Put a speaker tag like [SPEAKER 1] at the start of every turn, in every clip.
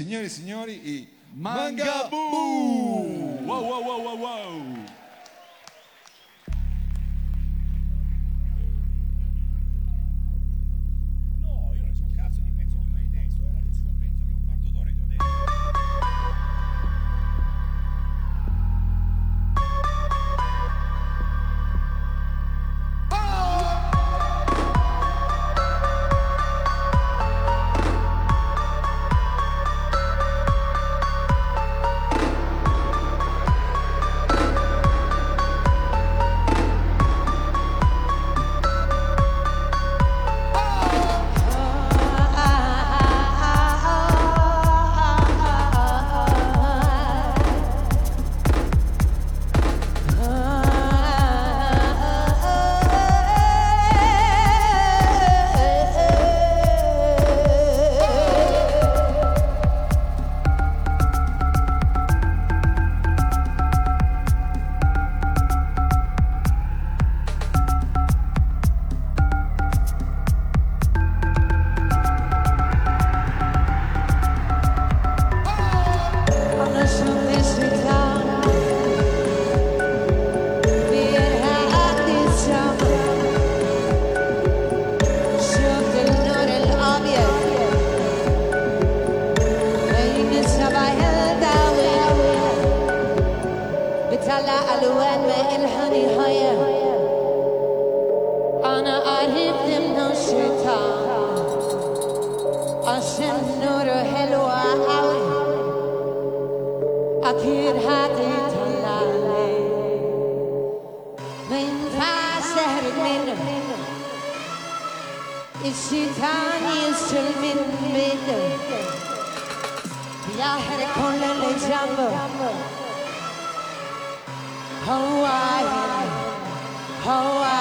[SPEAKER 1] Signori e signori, i
[SPEAKER 2] Mangaboo! Wow, wow, wow, wow, wow!
[SPEAKER 3] Hawaii, Hawaii.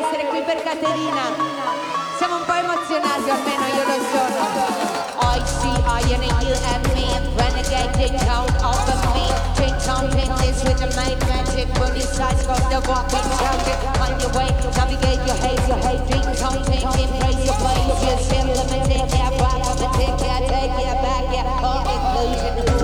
[SPEAKER 3] Essere qui per Caterina. Siamo un po' emozionati, almeno io lo sono. I see I and you and me, renegade count over me. Take something this with the main magic, when you size got the walking target. On your way, navigate your haze, your hate, drink something, embrace your place. You're still limited, yeah, problematic, yeah, take yeah, back, yeah, oh, all inclusion.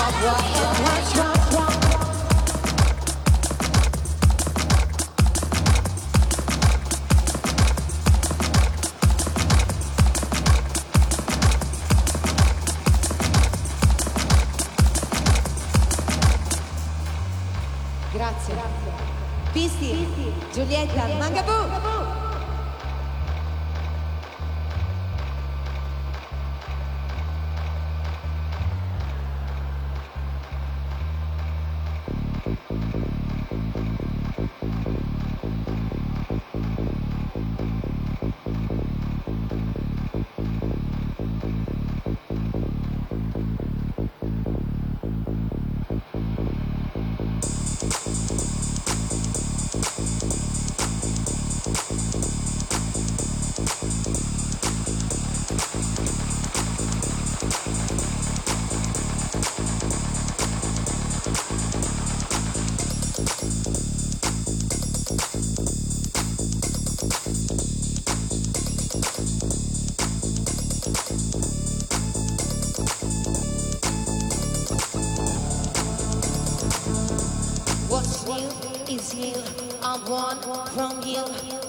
[SPEAKER 3] walk, walk, walk.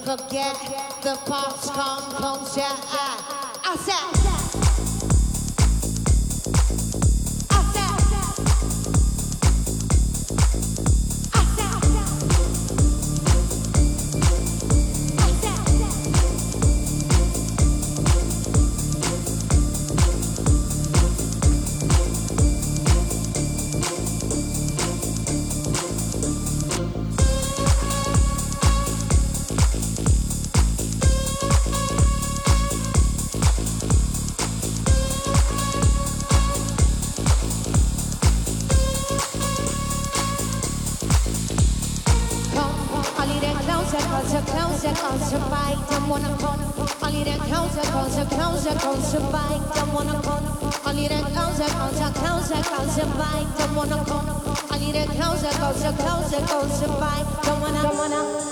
[SPEAKER 3] Forget the past composure. I, I said. Causa, causa vai, don't wanna con. Only that causa, causa, causa, causa vai, don't wanna con. Only that causa, causa, causa, causa vai, don't wanna, don't wanna. A little counter, cause a counter, cause a fight, don't wanna